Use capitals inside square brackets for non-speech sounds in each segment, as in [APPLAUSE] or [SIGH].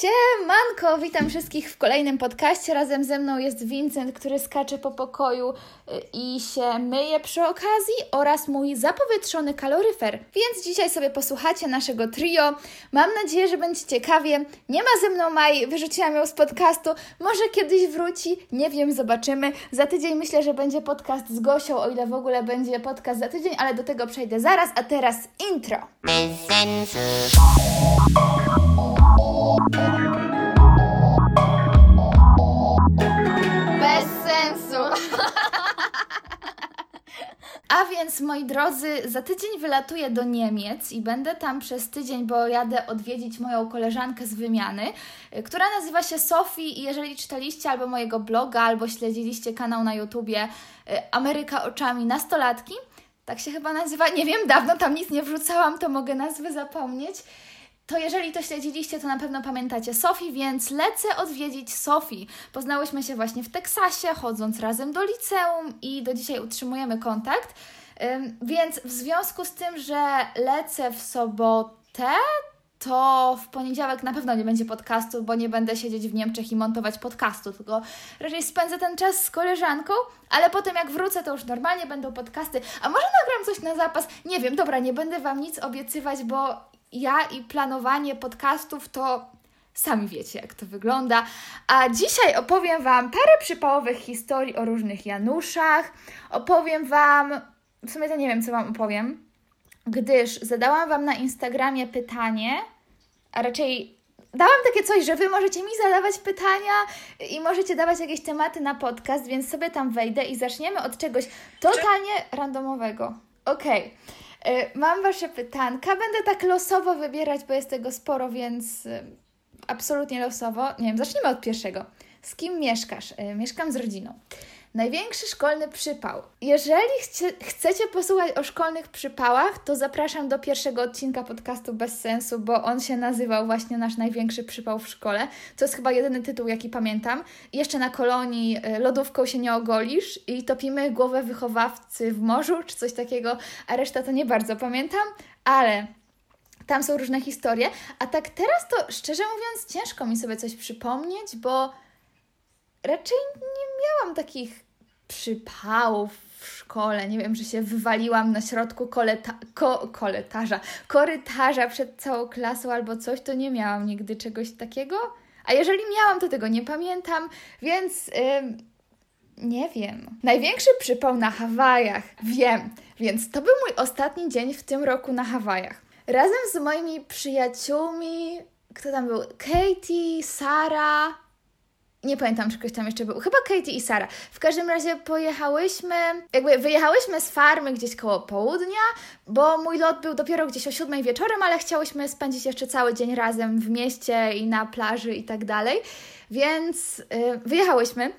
Siemanko, witam wszystkich w kolejnym podcaście. Razem ze mną jest Vincent, który skacze po pokoju y, i się myje przy okazji oraz mój zapowietrzony kaloryfer. Więc dzisiaj sobie posłuchacie naszego trio. Mam nadzieję, że będzie ciekawie. Nie ma ze mną Maj, wyrzuciłam ją z podcastu. Może kiedyś wróci, nie wiem, zobaczymy. Za tydzień myślę, że będzie podcast z Gosią, o ile w ogóle będzie podcast za tydzień, ale do tego przejdę zaraz, a teraz intro. Bez. [LAUGHS] A więc, moi drodzy, za tydzień wylatuję do Niemiec i będę tam przez tydzień, bo jadę odwiedzić moją koleżankę z wymiany, y, która nazywa się Sofii i jeżeli czytaliście albo mojego bloga, albo śledziliście kanał na YouTubie y, Ameryka oczami nastolatki, tak się chyba nazywa, nie wiem, dawno tam nic nie wrzucałam, to mogę nazwę zapomnieć to jeżeli to śledziliście, to na pewno pamiętacie Sofii, więc lecę odwiedzić Sofii. Poznałyśmy się właśnie w Teksasie, chodząc razem do liceum i do dzisiaj utrzymujemy kontakt. Więc w związku z tym, że lecę w sobotę, to w poniedziałek na pewno nie będzie podcastu, bo nie będę siedzieć w Niemczech i montować podcastu, tylko raczej spędzę ten czas z koleżanką, ale potem jak wrócę, to już normalnie będą podcasty. A może nagram coś na zapas? Nie wiem, dobra, nie będę Wam nic obiecywać, bo ja i planowanie podcastów to sami wiecie, jak to wygląda. A dzisiaj opowiem Wam parę przypałowych historii o różnych Januszach. Opowiem Wam, w sumie to nie wiem, co Wam opowiem, gdyż zadałam Wam na Instagramie pytanie, a raczej dałam takie coś, że Wy możecie mi zadawać pytania i możecie dawać jakieś tematy na podcast, więc sobie tam wejdę i zaczniemy od czegoś totalnie randomowego. Okej. Okay. E, mam Wasze pytanka. Będę tak losowo wybierać, bo jest tego sporo, więc e, absolutnie losowo. Nie wiem, zacznijmy od pierwszego. Z kim mieszkasz? E, mieszkam z rodziną. Największy szkolny przypał. Jeżeli chcie, chcecie posłuchać o szkolnych przypałach, to zapraszam do pierwszego odcinka podcastu Bez Sensu, bo on się nazywał właśnie Nasz największy przypał w szkole. To jest chyba jedyny tytuł, jaki pamiętam. jeszcze na kolonii y, lodówką się nie ogolisz i topimy głowę wychowawcy w morzu, czy coś takiego, a reszta to nie bardzo pamiętam, ale tam są różne historie. A tak teraz to szczerze mówiąc ciężko mi sobie coś przypomnieć, bo raczej nie miałam takich przypałów w szkole. Nie wiem, że się wywaliłam na środku koleta, ko, koletarza, korytarza przed całą klasą albo coś, to nie miałam nigdy czegoś takiego. A jeżeli miałam, to tego nie pamiętam, więc ym, nie wiem. Największy przypał na Hawajach. Wiem, więc to był mój ostatni dzień w tym roku na Hawajach. Razem z moimi przyjaciółmi, kto tam był? Katie, Sara, nie pamiętam, czy ktoś tam jeszcze był. Chyba Katie i Sara. W każdym razie pojechałyśmy, jakby wyjechałyśmy z farmy gdzieś koło południa, bo mój lot był dopiero gdzieś o siódmej wieczorem, ale chciałyśmy spędzić jeszcze cały dzień razem w mieście i na plaży i tak dalej. Więc yy, wyjechałyśmy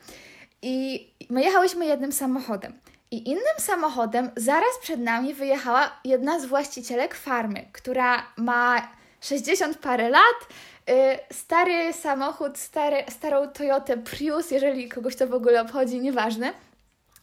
i my jechałyśmy jednym samochodem. I innym samochodem zaraz przed nami wyjechała jedna z właścicielek farmy, która ma 60 parę lat, Y, stary samochód, stary, starą Toyotę Prius, jeżeli kogoś to w ogóle obchodzi, nieważne.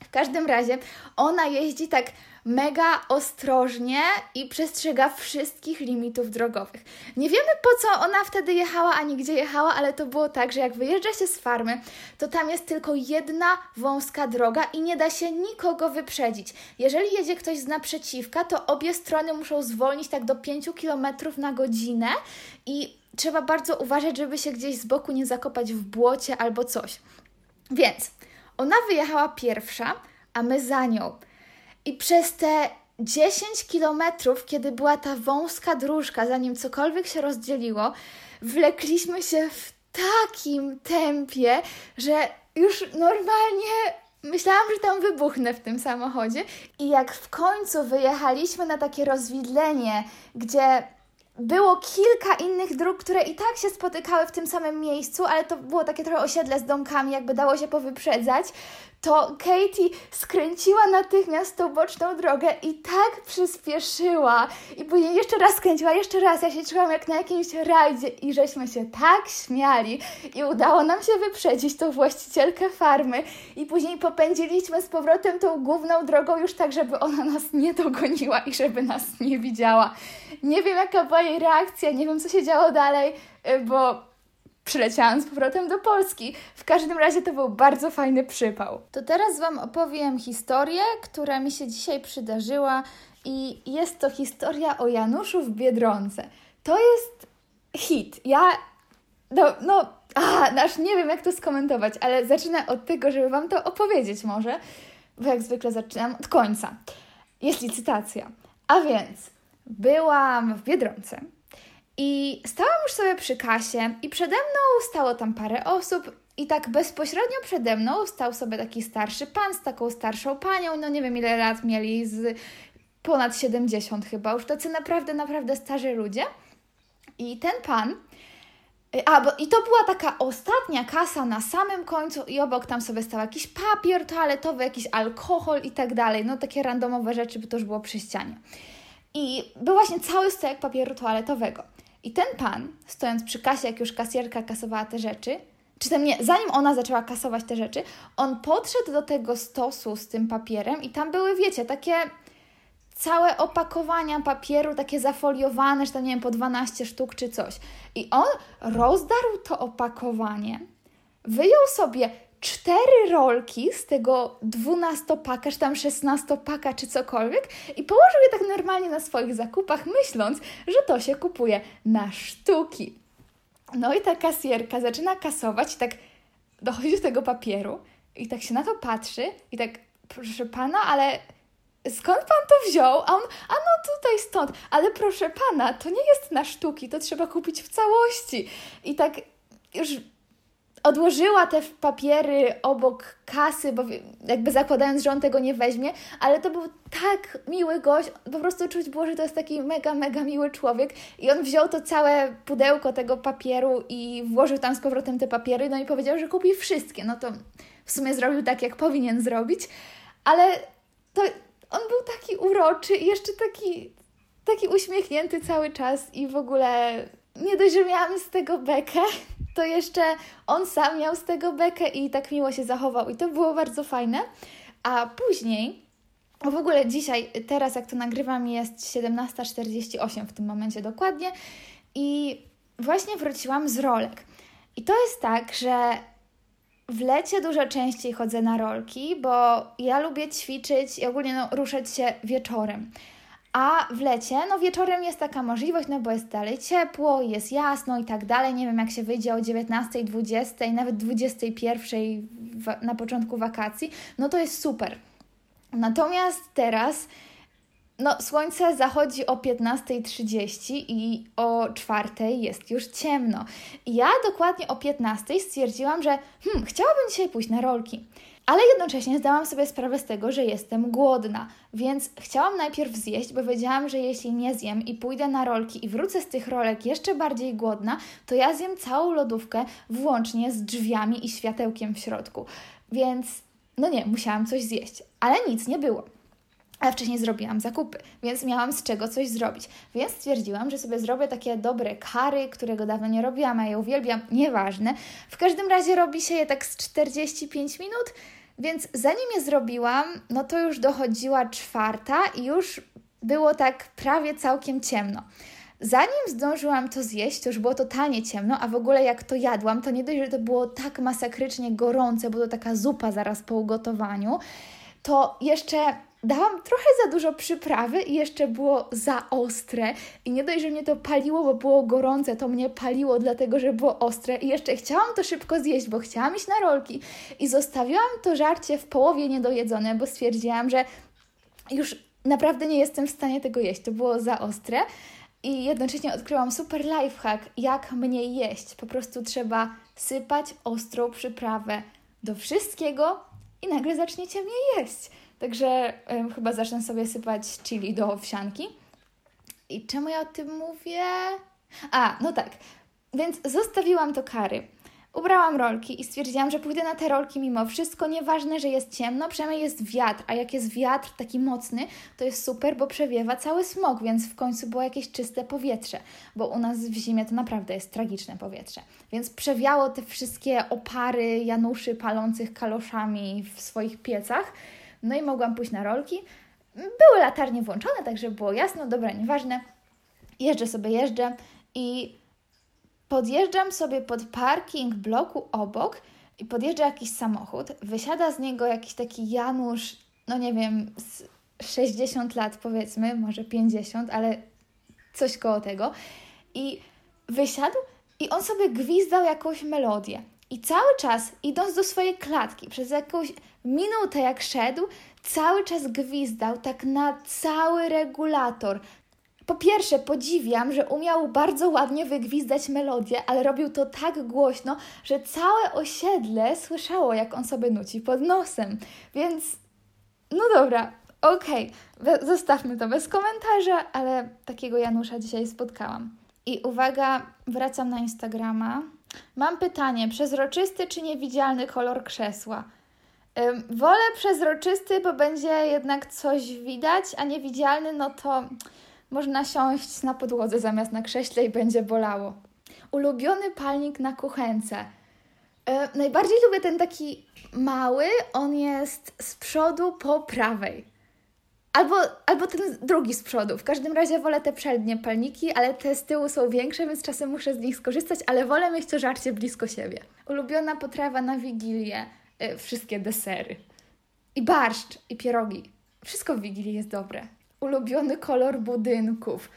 W każdym razie ona jeździ tak mega ostrożnie i przestrzega wszystkich limitów drogowych. Nie wiemy po co ona wtedy jechała, ani gdzie jechała, ale to było tak, że jak wyjeżdża się z farmy, to tam jest tylko jedna wąska droga i nie da się nikogo wyprzedzić. Jeżeli jedzie ktoś z naprzeciwka, to obie strony muszą zwolnić tak do 5 km na godzinę i trzeba bardzo uważać, żeby się gdzieś z boku nie zakopać w błocie albo coś. Więc ona wyjechała pierwsza, a my za nią. I przez te 10 kilometrów, kiedy była ta wąska dróżka, zanim cokolwiek się rozdzieliło, wlekliśmy się w takim tempie, że już normalnie myślałam, że tam wybuchnę w tym samochodzie. I jak w końcu wyjechaliśmy na takie rozwidlenie, gdzie było kilka innych dróg, które i tak się spotykały w tym samym miejscu, ale to było takie trochę osiedle z domkami, jakby dało się powyprzedzać, to Katie skręciła natychmiast tą boczną drogę i tak przyspieszyła. I później jeszcze raz skręciła, jeszcze raz. Ja się czułam jak na jakimś rajdzie i żeśmy się tak śmiali. I udało nam się wyprzedzić tą właścicielkę farmy. I później popędziliśmy z powrotem tą główną drogą już tak, żeby ona nas nie dogoniła i żeby nas nie widziała. Nie wiem jaka była jej reakcja, nie wiem co się działo dalej, y, bo przyleciałam z powrotem do Polski. W każdym razie to był bardzo fajny przypał. To teraz Wam opowiem historię, która mi się dzisiaj przydarzyła i jest to historia o Januszu w Biedronce. To jest hit. Ja, no, no a, aż nie wiem jak to skomentować, ale zacznę od tego, żeby Wam to opowiedzieć może, bo jak zwykle zaczynam od końca. Jest licytacja. A więc byłam w Biedronce i stałam już sobie przy kasie i przede mną stało tam parę osób i tak bezpośrednio przede mną stał sobie taki starszy pan z taką starszą panią, no nie wiem ile lat mieli, z ponad 70 chyba, już tacy naprawdę, naprawdę starzy ludzie. I ten pan, a, bo, I to była taka ostatnia kasa na samym końcu, i obok tam sobie stał jakiś papier toaletowy, jakiś alkohol i tak dalej. No takie randomowe rzeczy, by to już było przy ścianie. I był właśnie cały stojak papieru toaletowego. I ten pan, stojąc przy kasie, jak już kasjerka kasowała te rzeczy, czy tam nie, zanim ona zaczęła kasować te rzeczy, on podszedł do tego stosu z tym papierem i tam były, wiecie, takie całe opakowania papieru, takie zafoliowane, że tam nie wiem, po 12 sztuk czy coś. I on rozdarł to opakowanie, wyjął sobie cztery rolki z tego dwunastopaka, czy tam szesnastopaka, czy cokolwiek i położył je tak normalnie na swoich zakupach, myśląc, że to się kupuje na sztuki. No i ta kasjerka zaczyna kasować i tak dochodzi do tego papieru i tak się na to patrzy i tak, proszę pana, ale skąd pan to wziął? A on, a no tutaj stąd, ale proszę pana, to nie jest na sztuki, to trzeba kupić w całości. I tak już odłożyła te papiery obok kasy, bo jakby zakładając, że on tego nie weźmie, ale to był tak miły gość, po prostu czuć było, że to jest taki mega, mega miły człowiek i on wziął to całe pudełko tego papieru i włożył tam z powrotem te papiery, no i powiedział, że kupi wszystkie, no to w sumie zrobił tak, jak powinien zrobić, ale to on był taki uroczy i jeszcze taki, taki uśmiechnięty cały czas i w ogóle nie dość, że miałam z tego bekę, to jeszcze on sam miał z tego bekę i tak miło się zachował i to było bardzo fajne. A później, w ogóle dzisiaj, teraz jak to nagrywam jest 17.48 w tym momencie dokładnie i właśnie wróciłam z rolek. I to jest tak, że w lecie dużo częściej chodzę na rolki, bo ja lubię ćwiczyć i ogólnie no, ruszać się wieczorem. A w lecie, no wieczorem jest taka możliwość, no bo jest dalej ciepło, jest jasno i tak dalej. Nie wiem, jak się wyjdzie o 19, 20, nawet 21 na początku wakacji, no to jest super. Natomiast teraz, no słońce zachodzi o 15.30 i o 4 jest już ciemno. I ja dokładnie o 15 stwierdziłam, że hmm, chciałabym dzisiaj pójść na rolki. Ale jednocześnie zdałam sobie sprawę z tego, że jestem głodna, więc chciałam najpierw zjeść, bo wiedziałam, że jeśli nie zjem i pójdę na rolki i wrócę z tych rolek jeszcze bardziej głodna, to ja zjem całą lodówkę włącznie z drzwiami i światełkiem w środku. Więc no nie, musiałam coś zjeść, ale nic nie było. A wcześniej zrobiłam zakupy, więc miałam z czego coś zrobić. Więc stwierdziłam, że sobie zrobię takie dobre kary, którego dawno nie robiłam, a je uwielbiam, nieważne. W każdym razie robi się je tak z 45 minut, więc zanim je zrobiłam, no to już dochodziła czwarta i już było tak prawie całkiem ciemno. Zanim zdążyłam to zjeść, to już było totalnie ciemno, a w ogóle jak to jadłam, to nie dość, że to było tak masakrycznie gorące, bo to taka zupa zaraz po ugotowaniu, to jeszcze dałam trochę za dużo przyprawy i jeszcze było za ostre. I nie dość, że mnie to paliło, bo było gorące, to mnie paliło dlatego, że było ostre. I jeszcze chciałam to szybko zjeść, bo chciałam iść na rolki. I zostawiłam to żarcie w połowie niedojedzone, bo stwierdziłam, że już naprawdę nie jestem w stanie tego jeść. To było za ostre. I jednocześnie odkryłam super lifehack, jak mniej jeść. Po prostu trzeba sypać ostrą przyprawę do wszystkiego i nagle zaczniecie mniej jeść. Także um, chyba zacznę sobie sypać chili do owsianki. I czemu ja o tym mówię? A, no tak. Więc zostawiłam to kary. Ubrałam rolki i stwierdziłam, że pójdę na te rolki mimo wszystko. Nieważne, że jest ciemno, przynajmniej jest wiatr, a jak jest wiatr taki mocny, to jest super, bo przewiewa cały smog, więc w końcu było jakieś czyste powietrze, bo u nas w zimie to naprawdę jest tragiczne powietrze. Więc przewiało te wszystkie opary Januszy palących kaloszami w swoich piecach no i mogłam pójść na rolki. Były latarnie włączone, także było jasno, dobra, nieważne. Jeżdżę sobie, jeżdżę i podjeżdżam sobie pod parking bloku obok i podjeżdża jakiś samochód, wysiada z niego jakiś taki Janusz, no nie wiem, z 60 lat powiedzmy, może 50, ale coś koło tego. I wysiadł i on sobie gwizdał jakąś melodię. I cały czas, idąc do swojej klatki, przez jakąś minutę jak szedł, cały czas gwizdał tak na cały regulator. Po pierwsze, podziwiam, że umiał bardzo ładnie wygwizdać melodię, ale robił to tak głośno, że całe osiedle słyszało, jak on sobie nuci pod nosem. Więc, no dobra, okej, okay. zostawmy to bez komentarza, ale takiego Janusza dzisiaj spotkałam. I uwaga, wracam na Instagrama. Mam pytanie: przezroczysty czy niewidzialny kolor krzesła? wolę przezroczysty, bo będzie jednak coś widać, a niewidzialny, no to można siąść na podłodze zamiast na krześle i będzie bolało. Ulubiony palnik na kuchence. najbardziej lubię ten taki mały, on jest z przodu po prawej. Albo, albo ten drugi z przodu. W każdym razie wolę te przednie palniki, ale te z tyłu są większe, więc czasem muszę z nich skorzystać, ale wolę mieć to żarcie blisko siebie. Ulubiona potrawa na Wigilię. Y, wszystkie desery. I barszcz, i pierogi. Wszystko w Wigilii jest dobre. Ulubiony kolor budynków.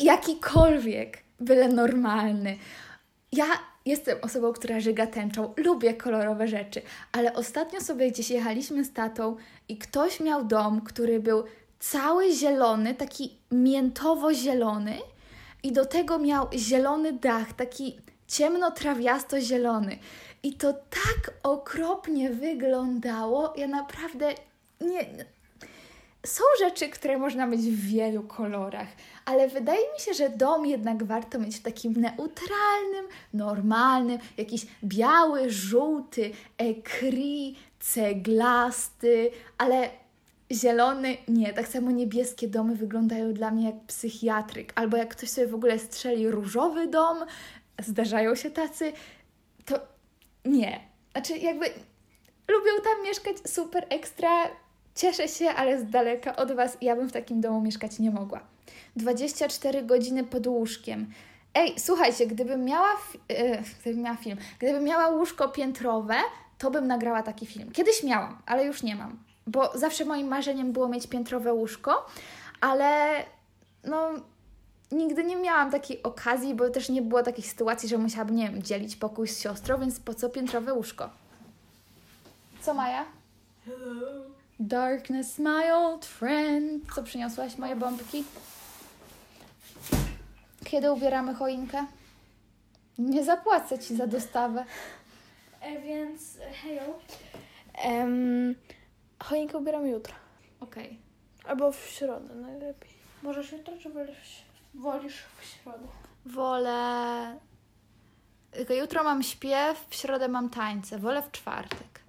Jakikolwiek, byle normalny. Ja jestem osobą, która żyga tęczą, lubię kolorowe rzeczy, ale ostatnio sobie gdzieś jechaliśmy z tatą i ktoś miał dom, który był cały zielony, taki miętowo-zielony i do tego miał zielony dach, taki ciemno-trawiasto-zielony. I to tak okropnie wyglądało, ja naprawdę nie. Są rzeczy, które można mieć w wielu kolorach, ale wydaje mi się, że dom jednak warto mieć w takim neutralnym, normalnym, jakiś biały, żółty, ekri, ceglasty, ale zielony nie. Tak samo niebieskie domy wyglądają dla mnie jak psychiatryk, albo jak ktoś sobie w ogóle strzeli różowy dom, zdarzają się tacy, to nie. Znaczy, jakby lubią tam mieszkać super ekstra, cieszę się, ale z daleka od Was ja bym w takim domu mieszkać nie mogła. 24 godziny pod łóżkiem. Ej, słuchajcie, gdybym miała, yy, gdybym miała film, gdybym miała łóżko piętrowe, to bym nagrała taki film. Kiedyś miałam, ale już nie mam, bo zawsze moim marzeniem było mieć piętrowe łóżko, ale no nigdy nie miałam takiej okazji, bo też nie było takiej sytuacji, że musiałabym, nie wiem, dzielić pokój z siostrą, więc po co piętrowe łóżko? Co Maja? Hello. Darkness, my old friend. Co przyniosłaś, moje bombki? Kiedy ubieramy choinkę? Nie zapłacę Ci za dostawę. E, więc, hejo. Um, choinkę ubieram jutro. Okej. Okay. Albo w środę najlepiej. Możesz jutro, czy wolisz Wolisz w środę? Wolę. Jutro mam śpiew, w środę mam tańce. Wolę w czwartek.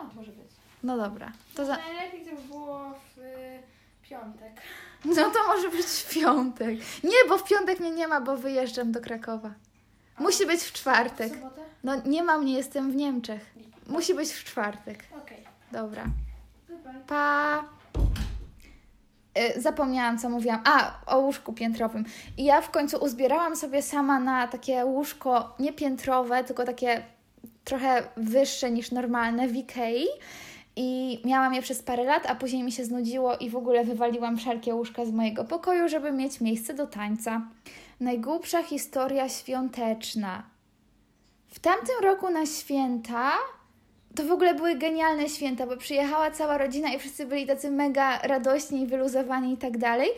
A, może być. No dobra. To za... Najlepiej to było w y, piątek. No to może być w piątek. Nie, bo w piątek mnie nie ma, bo wyjeżdżam do Krakowa. Musi być w czwartek. W sobotę? No nie mam, nie jestem w Niemczech. Musi być w czwartek. Okej. Dobra. Pa. Y, zapomniałam, co mówiłam. A, o łóżku piętrowym. I ja w końcu uzbierałam sobie sama na takie łóżko nie piętrowe, tylko takie trochę wyższe niż normalne w Ikei. I miałam je przez parę lat, a później mi się znudziło i w ogóle wywaliłam wszelkie łóżka z mojego pokoju, żeby mieć miejsce do tańca. Najgłupsza historia świąteczna. W tamtym roku na święta to w ogóle były genialne święta, bo przyjechała cała rodzina i wszyscy byli tacy mega radośni wyluzowani i tak dalej.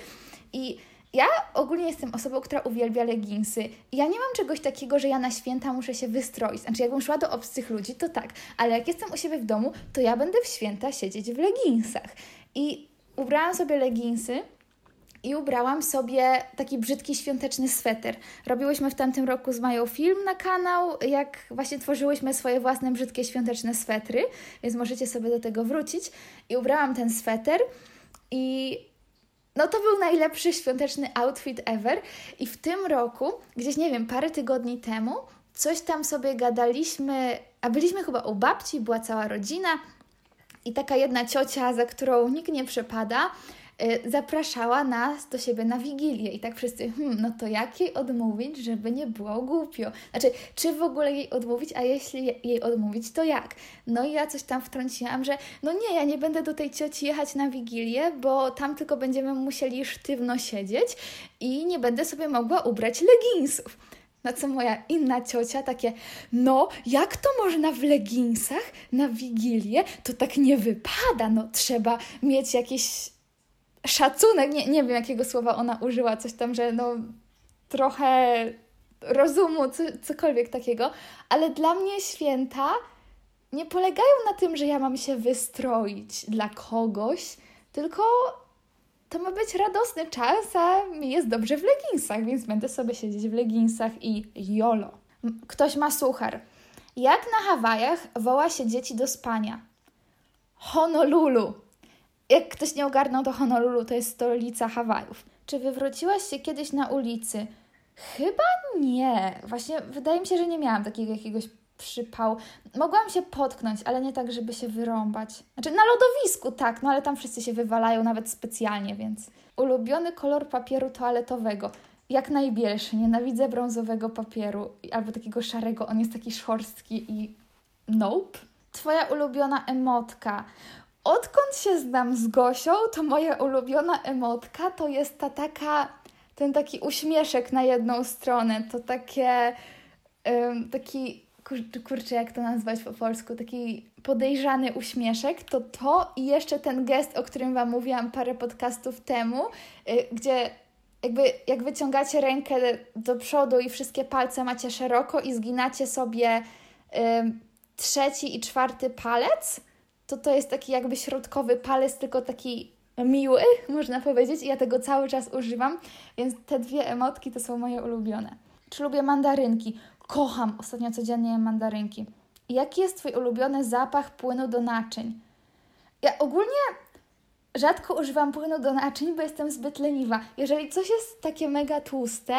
I ja ogólnie jestem osobą, która uwielbia leginsy. Ja nie mam czegoś takiego, że ja na święta muszę się wystroić. Znaczy, jakbym szła do obcych ludzi, to tak. Ale jak jestem u siebie w domu, to ja będę w święta siedzieć w leginsach. I ubrałam sobie leginsy i ubrałam sobie taki brzydki świąteczny sweter. Robiłyśmy w tamtym roku z Mają film na kanał, jak właśnie tworzyłyśmy swoje własne brzydkie świąteczne swetry, więc możecie sobie do tego wrócić. I ubrałam ten sweter i no to był najlepszy świąteczny outfit ever. I w tym roku, gdzieś nie wiem, parę tygodni temu, coś tam sobie gadaliśmy, a byliśmy chyba u babci, była cała rodzina i taka jedna ciocia, za którą nikt nie przepada, zapraszała nas do siebie na wigilię. I tak wszyscy, hmm, no to jak jej odmówić, żeby nie było głupio? Znaczy, czy w ogóle jej odmówić, a jeśli jej odmówić, to jak? No i ja coś tam wtrąciłam, że no nie, ja nie będę do tej cioci jechać na wigilię, bo tam tylko będziemy musieli sztywno siedzieć i nie będę sobie mogła ubrać leginsów. Na co moja inna ciocia takie, no jak to można w leginsach na Wigilię? To tak nie wypada, no trzeba mieć jakiś szacunek, nie, nie wiem jakiego słowa ona użyła, coś tam, że no trochę rozumu, co, cokolwiek takiego, ale dla mnie święta nie polegają na tym, że ja mam się wystroić dla kogoś, tylko to ma być radosny czas, a mi jest dobrze w leginsach, więc będę sobie siedzieć w leginsach i jolo. Ktoś ma suchar. Jak na Hawajach woła się dzieci do spania? Honolulu. Jak ktoś nie ogarnął, to Honolulu to jest stolica Hawajów. Czy wywróciłaś się kiedyś na ulicy? Chyba nie. Właśnie wydaje mi się, że nie miałam takiego jakiegoś przypał. Mogłam się potknąć, ale nie tak, żeby się wyrąbać. Znaczy na lodowisku, tak, no ale tam wszyscy się wywalają nawet specjalnie, więc. Ulubiony kolor papieru toaletowego. Jak najbielszy. Nienawidzę brązowego papieru albo takiego szarego. On jest taki szorstki i nope. Twoja ulubiona emotka. Odkąd się znam z Gosią, to moja ulubiona emotka to jest ta taka, ten taki uśmieszek na jedną stronę. To takie, um, taki kurczę, jak to nazwać po polsku, taki podejrzany uśmieszek, to to i jeszcze ten gest, o którym Wam mówiłam parę podcastów temu, yy, gdzie jakby jak wyciągacie rękę do przodu i wszystkie palce macie szeroko i zginacie sobie yy, trzeci i czwarty palec, to to jest taki jakby środkowy palec, tylko taki miły, [LAUGHS] można powiedzieć, i ja tego cały czas używam, więc te dwie emotki to są moje ulubione. Czy lubię mandarynki? Kocham ostatnio codziennie mandarynki. Jaki jest Twój ulubiony zapach płynu do naczyń? Ja ogólnie rzadko używam płynu do naczyń, bo jestem zbyt leniwa. Jeżeli coś jest takie mega tłuste,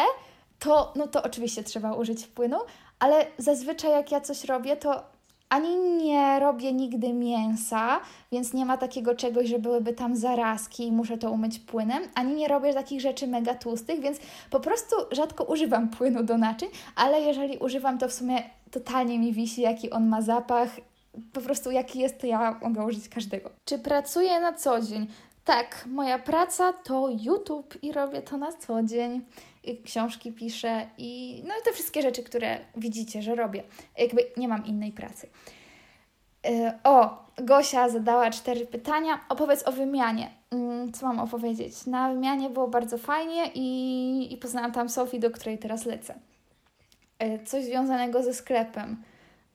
to, no to oczywiście trzeba użyć płynu, ale zazwyczaj jak ja coś robię, to ani nie robię nigdy mięsa, więc nie ma takiego czegoś, że byłyby tam zarazki i muszę to umyć płynem, ani nie robię takich rzeczy mega tłustych, więc po prostu rzadko używam płynu do naczyń, ale jeżeli używam, to w sumie totalnie mi wisi, jaki on ma zapach. Po prostu jaki jest, to ja mogę użyć każdego. Czy pracuję na co dzień? Tak, moja praca to YouTube i robię to na co dzień książki piszę i no te wszystkie rzeczy, które widzicie, że robię. Jakby nie mam innej pracy. E, o, Gosia zadała cztery pytania. Opowiedz o wymianie. Mm, co mam opowiedzieć? Na wymianie było bardzo fajnie i, i poznałam tam Sofii, do której teraz lecę. E, coś związanego ze sklepem.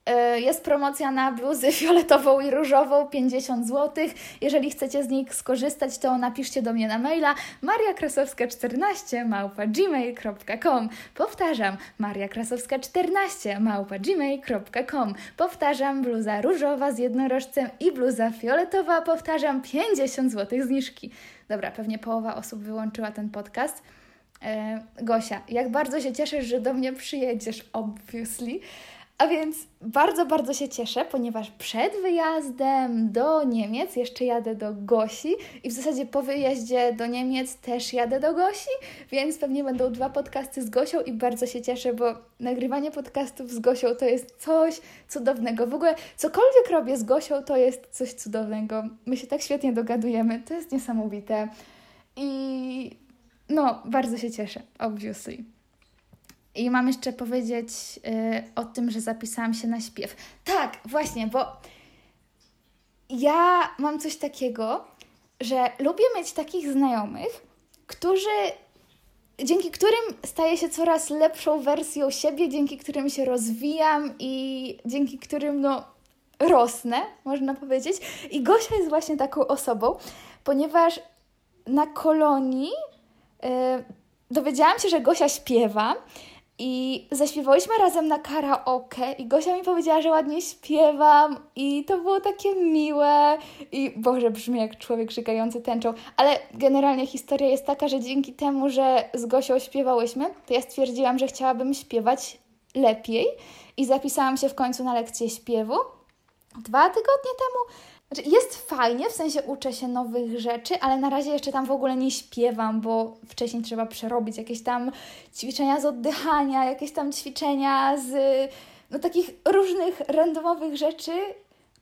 E, jest promocja na bluzy [LAUGHS] fioletową i różową 50 zł. Jeżeli chcecie z nich skorzystać, to napiszcie do mnie na maila mariakrasowska14 małpa gmail.com Powtarzam, mariakrasowska14 małpa gmail.com Powtarzam, bluza różowa z jednorożcem i bluza fioletowa. Powtarzam, 50 zł zniżki. Dobra, pewnie połowa osób wyłączyła ten podcast. E, Gosia, jak bardzo się cieszysz, że do mnie przyjedziesz, obviously. A więc bardzo, bardzo się cieszę, ponieważ przed wyjazdem do Niemiec jeszcze jadę do Gosi i w zasadzie po wyjeździe do Niemiec też jadę do Gosi, więc pewnie będą dwa podcasty z Gosią i bardzo się cieszę, bo nagrywanie podcastów z Gosią to jest coś cudownego. W ogóle cokolwiek robię z Gosią to jest coś cudownego. My się tak świetnie dogadujemy, to jest niesamowite. I no, bardzo się cieszę, obviously. I mam jeszcze powiedzieć yy, o tym, że zapisałam się na śpiew. Tak, właśnie, bo ja mam coś takiego, że lubię mieć takich znajomych, którzy dzięki którym staję się coraz lepszą wersją siebie, dzięki którym się rozwijam i dzięki którym no rosnę, można powiedzieć. I Gosia jest właśnie taką osobą, ponieważ na kolonii yy, dowiedziałam się, że Gosia śpiewa i zaśpiewałyśmy razem na karaoke i Gosia mi powiedziała, że ładnie śpiewam i to było takie miłe i Boże, brzmi jak człowiek szykający tęczą, ale generalnie historia jest taka, że dzięki temu, że z Gosią śpiewałyśmy, to ja stwierdziłam, że chciałabym śpiewać lepiej i zapisałam się w końcu na lekcję śpiewu. Dwa tygodnie temu Znaczy jest fajnie, w sensie uczę się nowych rzeczy, ale na razie jeszcze tam w ogóle nie śpiewam, bo wcześniej trzeba przerobić jakieś tam ćwiczenia z oddychania, jakieś tam ćwiczenia z no, takich różnych randomowych rzeczy,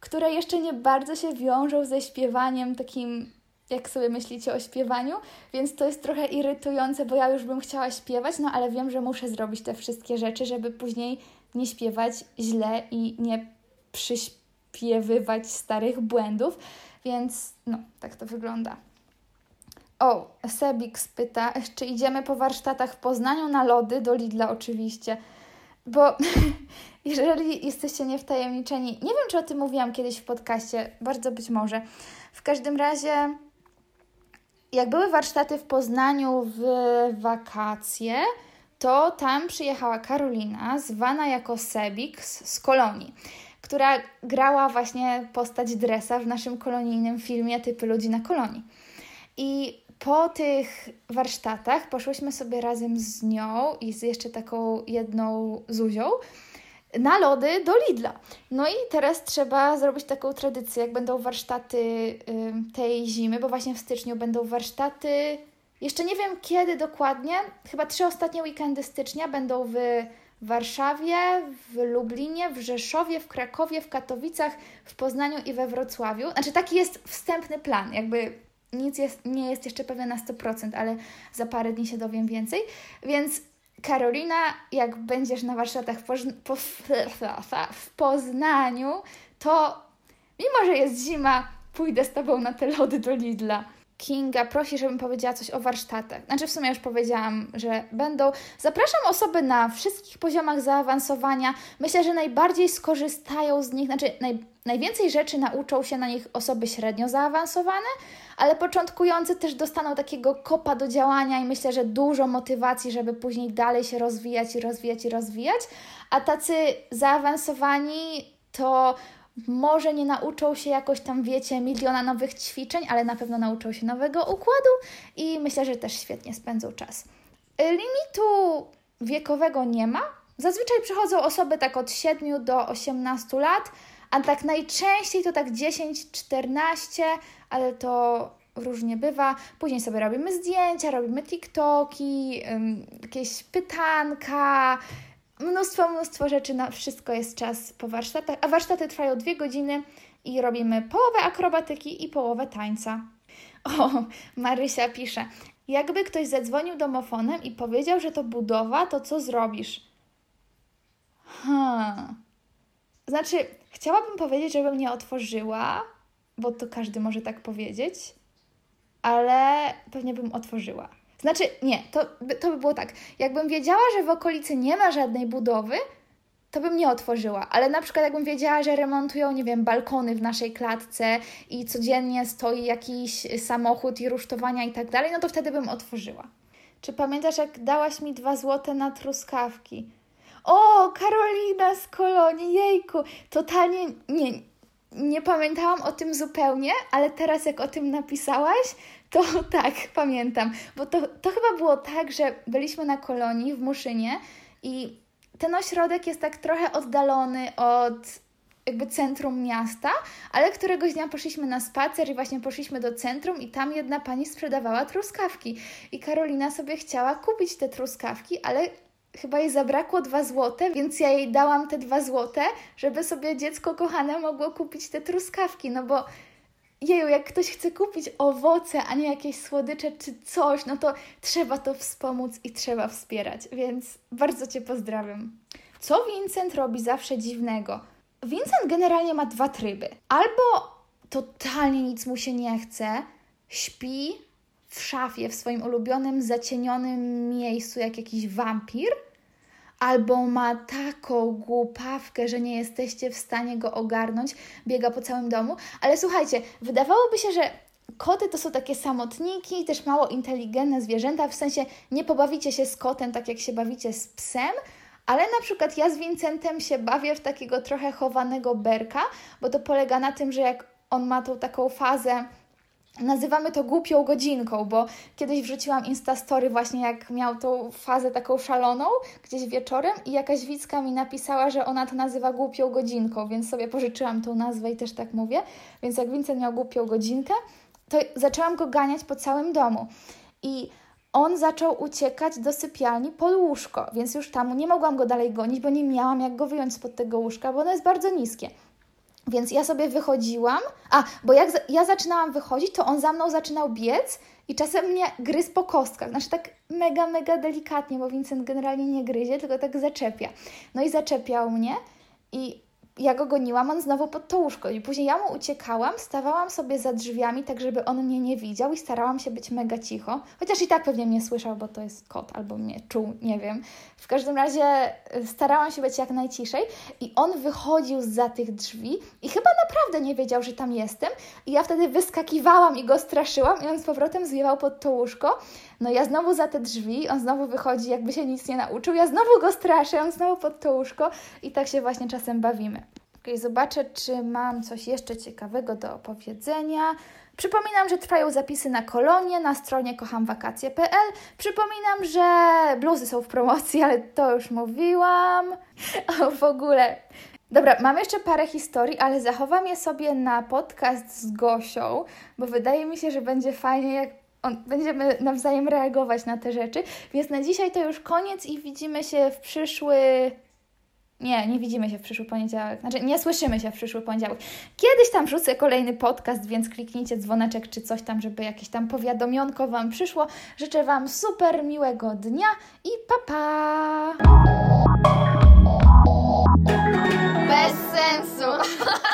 które jeszcze nie bardzo się wiążą ze śpiewaniem takim, jak sobie myślicie o śpiewaniu, więc to jest trochę irytujące, bo ja już bym chciała śpiewać, no ale wiem, że muszę zrobić te wszystkie rzeczy, żeby później nie śpiewać źle i nie przyśpiewywać starych błędów, więc no, tak to wygląda. O, Sebix pyta, czy idziemy po warsztatach w Poznaniu na lody do Lidla oczywiście, bo [LAUGHS] jeżeli jesteście niewtajemniczeni, nie wiem, czy o tym mówiłam kiedyś w podcaście, bardzo być może. W każdym razie, jak były warsztaty w Poznaniu w wakacje, to tam przyjechała Karolina, zwana jako Sebix z Kolonii, która grała właśnie postać Dresa w naszym kolonijnym filmie Typy ludzi na kolonii. I po tych warsztatach poszłyśmy sobie razem z nią i z jeszcze taką jedną Zuzią na lody do Lidla. No i teraz trzeba zrobić taką tradycję, jak będą warsztaty tej zimy, bo właśnie w styczniu będą warsztaty. Jeszcze nie wiem kiedy dokładnie, chyba trzy ostatnie weekendy stycznia będą w Warszawie, w Lublinie, w Rzeszowie, w Krakowie, w Katowicach, w Poznaniu i we Wrocławiu. Znaczy taki jest wstępny plan, jakby nic jest, nie jest jeszcze pewne na 100%, ale za parę dni się dowiem więcej. Więc Karolina, jak będziesz na warsztatach w, po w Poznaniu, to mimo, że jest zima, pójdę z Tobą na te lody do Lidla. Kinga prosi, żebym powiedziała coś o warsztatach. Znaczy, w sumie już powiedziałam, że będą. Zapraszam osoby na wszystkich poziomach zaawansowania. Myślę, że najbardziej skorzystają z nich, znaczy naj, najwięcej rzeczy nauczą się na nich osoby średnio zaawansowane, ale początkujący też dostaną takiego kopa do działania i myślę, że dużo motywacji, żeby później dalej się rozwijać i rozwijać i rozwijać. A tacy zaawansowani to może nie nauczą się jakoś tam, wiecie, miliona nowych ćwiczeń, ale na pewno nauczą się nowego układu i myślę, że też świetnie spędzą czas. Limitu wiekowego nie ma. Zazwyczaj przychodzą osoby tak od 7 do 18 lat, a tak najczęściej to tak 10-14, ale to różnie bywa. Później sobie robimy zdjęcia, robimy TikToki, jakieś pytanka, mnóstwo, mnóstwo rzeczy, na wszystko jest czas po warsztatach, a warsztaty trwają dwie godziny i robimy połowę akrobatyki i połowę tańca. O, Marysia pisze, jakby ktoś zadzwonił domofonem i powiedział, że to budowa, to co zrobisz? Hmm. Znaczy, chciałabym powiedzieć, żebym nie otworzyła, bo to każdy może tak powiedzieć, ale pewnie bym otworzyła. Znaczy, nie, to, to by było tak. Jakbym wiedziała, że w okolicy nie ma żadnej budowy, to bym nie otworzyła. Ale na przykład, jakbym wiedziała, że remontują, nie wiem, balkony w naszej klatce i codziennie stoi jakiś samochód i rusztowania i tak dalej, no to wtedy bym otworzyła. Czy pamiętasz, jak dałaś mi dwa złote na truskawki? O, Karolina z kolonii, jejku, totalnie nie, nie pamiętałam o tym zupełnie, ale teraz jak o tym napisałaś, to [LAUGHS] tak, pamiętam. Bo to, to chyba było tak, że byliśmy na kolonii w Muszynie i ten ośrodek jest tak trochę oddalony od jakby centrum miasta, ale któregoś dnia poszliśmy na spacer i właśnie poszliśmy do centrum i tam jedna pani sprzedawała truskawki. I Karolina sobie chciała kupić te truskawki, ale chyba jej zabrakło dwa złote, więc ja jej dałam te dwa złote, żeby sobie dziecko kochane mogło kupić te truskawki, no bo jeju, jak ktoś chce kupić owoce, a nie jakieś słodycze czy coś, no to trzeba to wspomóc i trzeba wspierać, więc bardzo Cię pozdrawiam. Co Vincent robi zawsze dziwnego? Vincent generalnie ma dwa tryby. Albo totalnie nic mu się nie chce, śpi w szafie w swoim ulubionym, zacienionym miejscu jak jakiś wampir – albo ma taką głupawkę, że nie jesteście w stanie go ogarnąć, biega po całym domu. Ale słuchajcie, wydawałoby się, że koty to są takie samotniki, też mało inteligentne zwierzęta, w sensie nie pobawicie się z kotem tak jak się bawicie z psem, ale na przykład ja z Vincentem się bawię w takiego trochę chowanego berka, bo to polega na tym, że jak on ma tą taką fazę Nazywamy to głupią godzinką, bo kiedyś wrzuciłam Instastory właśnie jak miał tą fazę taką szaloną, gdzieś wieczorem i jakaś widzka mi napisała, że ona to nazywa głupią godzinką, więc sobie pożyczyłam tą nazwę i też tak mówię. Więc jak Vincent miał głupią godzinkę, to zaczęłam go ganiać po całym domu. I on zaczął uciekać do sypialni po łóżko, więc już tam nie mogłam go dalej gonić, bo nie miałam jak go wyjąć spod tego łóżka, bo ono jest bardzo niskie. Więc ja sobie wychodziłam, a bo jak ja zaczynałam wychodzić, to on za mną zaczynał biec i czasem mnie gryzł po kostkach. Znaczy tak mega, mega delikatnie, bo Vincent generalnie nie gryzie, tylko tak zaczepia. No i zaczepiał mnie i ja go goniłam, on znowu pod to łóżko i później ja mu uciekałam, stawałam sobie za drzwiami, tak żeby on mnie nie widział i starałam się być mega cicho, chociaż i tak pewnie mnie słyszał, bo to jest kot albo mnie czuł, nie wiem. W każdym razie y, starałam się być jak najciszej i on wychodził za tych drzwi i chyba naprawdę nie wiedział, że tam jestem i ja wtedy wyskakiwałam i go straszyłam i on z powrotem zwiewał pod to łóżko. No ja znowu za te drzwi, on znowu wychodzi, jakby się nic nie nauczył, ja znowu go straszę, on znowu pod to łóżko i tak się właśnie czasem bawimy. Ok, zobaczę, czy mam coś jeszcze ciekawego do opowiedzenia. Przypominam, że trwają zapisy na kolonie na stronie kochamwakacje.pl. Przypominam, że bluzy są w promocji, ale to już mówiłam. [LAUGHS] O, w ogóle. Dobra, mam jeszcze parę historii, ale zachowam je sobie na podcast z Gosią, bo wydaje mi się, że będzie fajnie, jak on, będziemy nawzajem reagować na te rzeczy. Więc na dzisiaj to już koniec i widzimy się w przyszły. Nie, nie widzimy się w przyszły poniedziałek. Znaczy, nie słyszymy się w przyszły poniedziałek. Kiedyś tam wrzucę kolejny podcast, więc kliknijcie dzwoneczek czy coś tam, żeby jakieś tam powiadomionko Wam przyszło. Życzę Wam super miłego dnia i pa pa! Bez sensu! [LAUGHS]